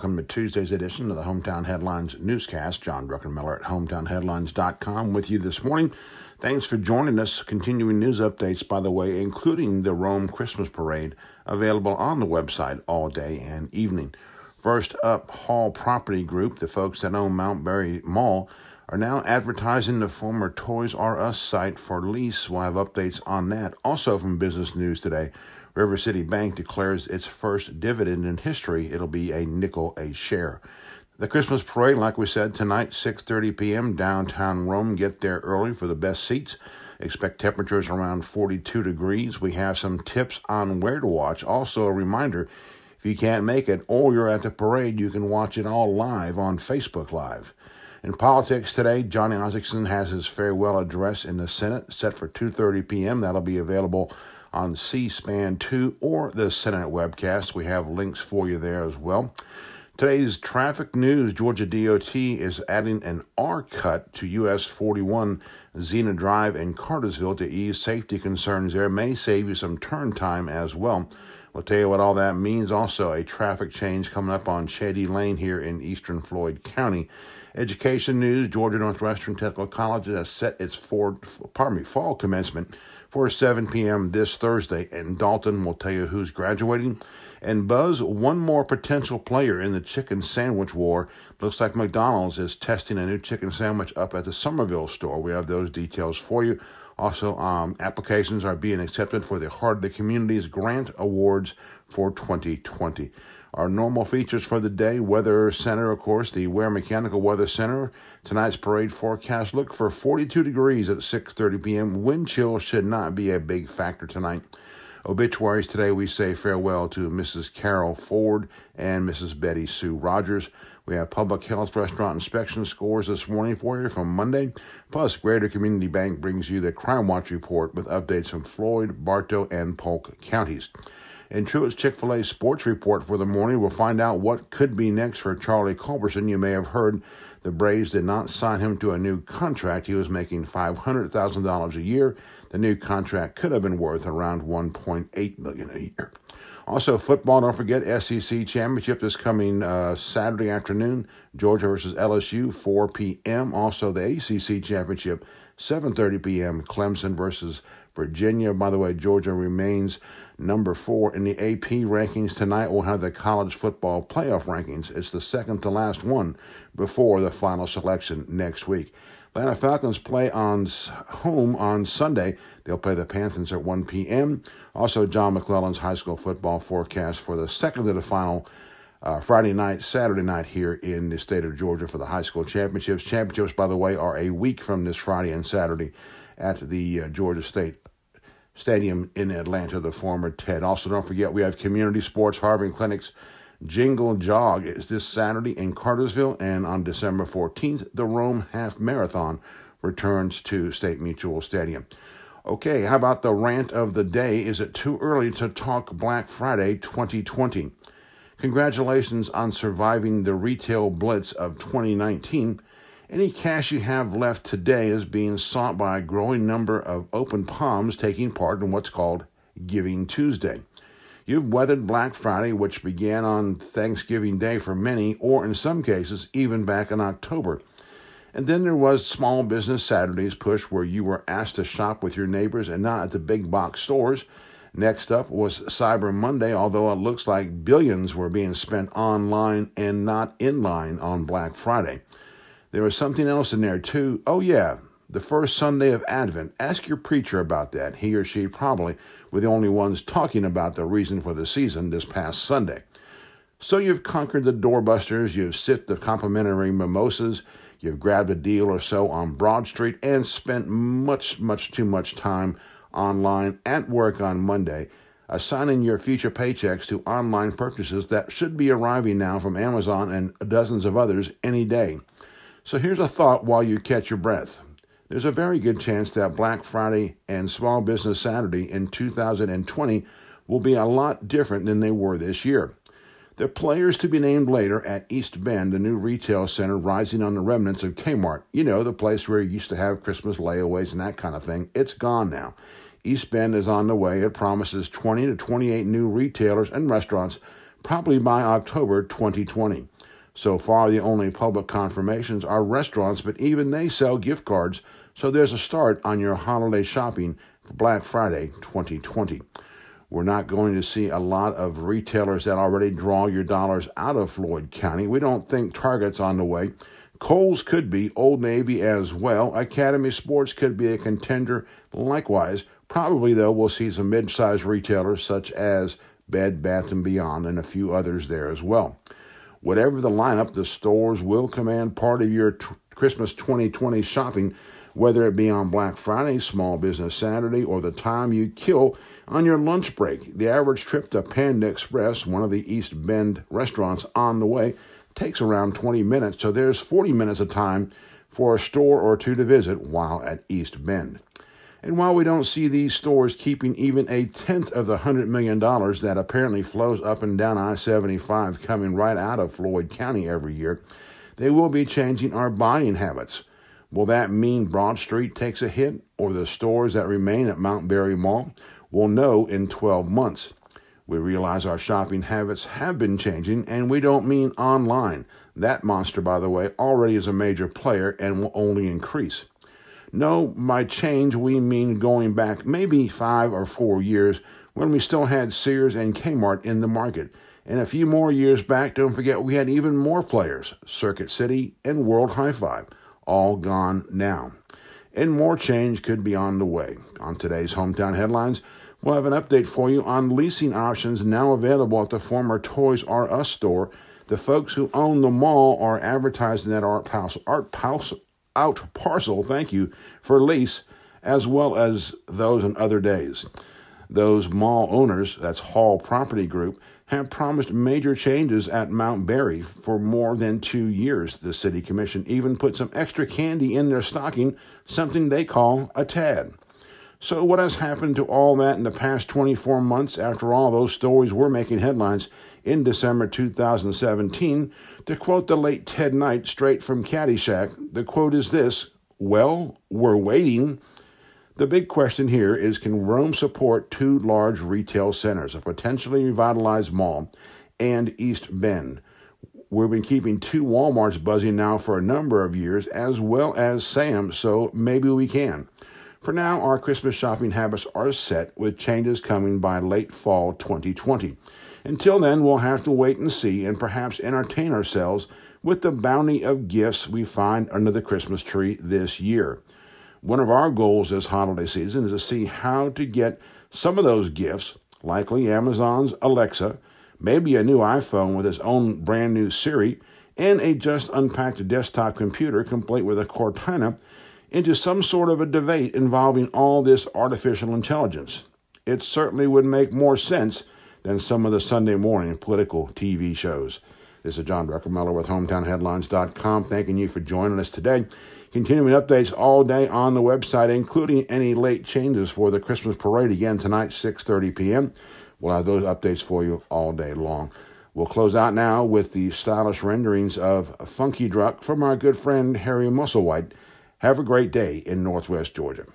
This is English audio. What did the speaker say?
welcome to Tuesday's edition of the Hometown Headlines newscast. John Druckenmiller at hometownheadlines.com with you this morning. Thanks for joining us. Continuing news updates, by the way, including the Rome Christmas Parade, available on the website all day and evening. First up, Hall Property Group, the folks that own Mount Berry Mall, are now advertising the former Toys R Us site for lease. We'll have updates on that. Also from Business News today, River City Bank declares its first dividend in history. It'll be a nickel a share. The Christmas parade, like we said, tonight, 6.30 p.m., downtown Rome. Get there early for the best seats. Expect temperatures around 42 degrees. We have some tips on where to watch. Also, a reminder, if you can't make it or you're at the parade, you can watch it all live on Facebook Live. In politics today, Johnny Isakson has his farewell address in the Senate set for 2:30 p.m. That'll be available on C-SPAN 2 or the Senate webcast. We have links for you there as well. Today's traffic news Georgia DOT is adding an R cut to US 41 Zena Drive in Cartersville to ease safety concerns there. May save you some turn time as well. We'll tell you what all that means. Also, a traffic change coming up on Shady Lane here in eastern Floyd County. Education news Georgia Northwestern Technical College has set its pardon me, fall commencement for 7 p.m. this Thursday, and Dalton will tell you who's graduating. And Buzz, one more potential player in the chicken sandwich war. Looks like McDonald's is testing a new chicken sandwich up at the Summerville store. We have those details for you. Also, um, applications are being accepted for the Heart of the Communities Grant Awards for 2020. Our normal features for the day, Weather Center, of course, the Ware Mechanical Weather Center. Tonight's parade forecast look for 42 degrees at 6:30 p.m. Wind chill should not be a big factor tonight. Obituaries today, we say farewell to Mrs. Carol Ford and Mrs. Betty Sue Rogers. We have public health restaurant inspection scores this morning for you from Monday. Plus, Greater Community Bank brings you the Crime Watch report with updates from Floyd, Bartow, and Polk counties. In Truett's Chick fil A sports report for the morning, we'll find out what could be next for Charlie Culberson. You may have heard the Braves did not sign him to a new contract. He was making $500,000 a year. The new contract could have been worth around 1.8 million a year. Also, football, don't forget SEC Championship this coming uh, Saturday afternoon. Georgia versus LSU, 4 p.m. Also, the ACC Championship, 7.30 p.m. Clemson versus Virginia. By the way, Georgia remains number four in the AP rankings. Tonight we'll have the college football playoff rankings. It's the second to last one before the final selection next week. Atlanta Falcons play on home on Sunday. They'll play the Panthers at 1 p.m. Also, John McClellan's high school football forecast for the second to the final uh, Friday night, Saturday night here in the state of Georgia for the high school championships. Championships, by the way, are a week from this Friday and Saturday at the uh, Georgia State Stadium in Atlanta, the former TED. Also, don't forget we have community sports, Harbin Clinics. Jingle Jog is this Saturday in Cartersville, and on December 14th, the Rome Half Marathon returns to State Mutual Stadium. Okay, how about the rant of the day? Is it too early to talk Black Friday 2020? Congratulations on surviving the retail blitz of 2019 any cash you have left today is being sought by a growing number of open palms taking part in what's called Giving Tuesday. You've weathered Black Friday, which began on Thanksgiving Day for many, or in some cases, even back in October. And then there was Small Business Saturdays push where you were asked to shop with your neighbors and not at the big box stores. Next up was Cyber Monday, although it looks like billions were being spent online and not in line on Black Friday. There was something else in there too. Oh, yeah, the first Sunday of Advent. Ask your preacher about that. He or she probably were the only ones talking about the reason for the season this past Sunday. So you've conquered the doorbusters, you've sipped the complimentary mimosas, you've grabbed a deal or so on Broad Street, and spent much, much too much time online at work on Monday, assigning your future paychecks to online purchases that should be arriving now from Amazon and dozens of others any day. So here's a thought while you catch your breath. There's a very good chance that Black Friday and Small Business Saturday in 2020 will be a lot different than they were this year. The players to be named later at East Bend, a new retail center rising on the remnants of Kmart. You know, the place where you used to have Christmas layaways and that kind of thing. It's gone now. East Bend is on the way. It promises 20 to 28 new retailers and restaurants, probably by October 2020. So far, the only public confirmations are restaurants, but even they sell gift cards, so there's a start on your holiday shopping for Black Friday 2020. We're not going to see a lot of retailers that already draw your dollars out of Floyd County. We don't think Target's on the way. Kohl's could be, Old Navy as well. Academy Sports could be a contender likewise. Probably, though, we'll see some mid sized retailers such as Bed Bath & Beyond and a few others there as well. Whatever the lineup, the stores will command part of your t- Christmas 2020 shopping, whether it be on Black Friday, Small Business Saturday, or the time you kill on your lunch break. The average trip to Panda Express, one of the East Bend restaurants on the way, takes around 20 minutes, so there's 40 minutes of time for a store or two to visit while at East Bend. And while we don't see these stores keeping even a tenth of the $100 million that apparently flows up and down I 75 coming right out of Floyd County every year, they will be changing our buying habits. Will that mean Broad Street takes a hit or the stores that remain at Mount Berry Mall? We'll know in 12 months. We realize our shopping habits have been changing, and we don't mean online. That monster, by the way, already is a major player and will only increase. No, by change, we mean going back maybe five or four years when we still had Sears and Kmart in the market. And a few more years back, don't forget, we had even more players Circuit City and World Hi Fi, all gone now. And more change could be on the way. On today's Hometown Headlines, We'll have an update for you on leasing options now available at the former Toys R Us store. The folks who own the mall are advertising that art parcel, art parcel, out parcel, thank you, for lease, as well as those on other days. Those mall owners, that's Hall Property Group, have promised major changes at Mount Berry for more than two years. The City Commission even put some extra candy in their stocking, something they call a TAD. So, what has happened to all that in the past 24 months? After all, those stories were making headlines in December 2017. To quote the late Ted Knight straight from Caddyshack, the quote is this Well, we're waiting. The big question here is can Rome support two large retail centers, a potentially revitalized mall and East Bend? We've been keeping two Walmarts buzzing now for a number of years, as well as Sam's, so maybe we can. For now, our Christmas shopping habits are set with changes coming by late fall 2020. Until then, we'll have to wait and see and perhaps entertain ourselves with the bounty of gifts we find under the Christmas tree this year. One of our goals this holiday season is to see how to get some of those gifts, likely Amazon's Alexa, maybe a new iPhone with its own brand new Siri, and a just unpacked desktop computer complete with a Cortana into some sort of a debate involving all this artificial intelligence. It certainly would make more sense than some of the Sunday morning political TV shows. This is John Druckenmiller with HometownHeadlines.com, thanking you for joining us today. Continuing updates all day on the website, including any late changes for the Christmas parade again tonight, 6:30 p.m. We'll have those updates for you all day long. We'll close out now with the stylish renderings of Funky Druck from our good friend Harry Musselwhite. Have a great day in Northwest Georgia.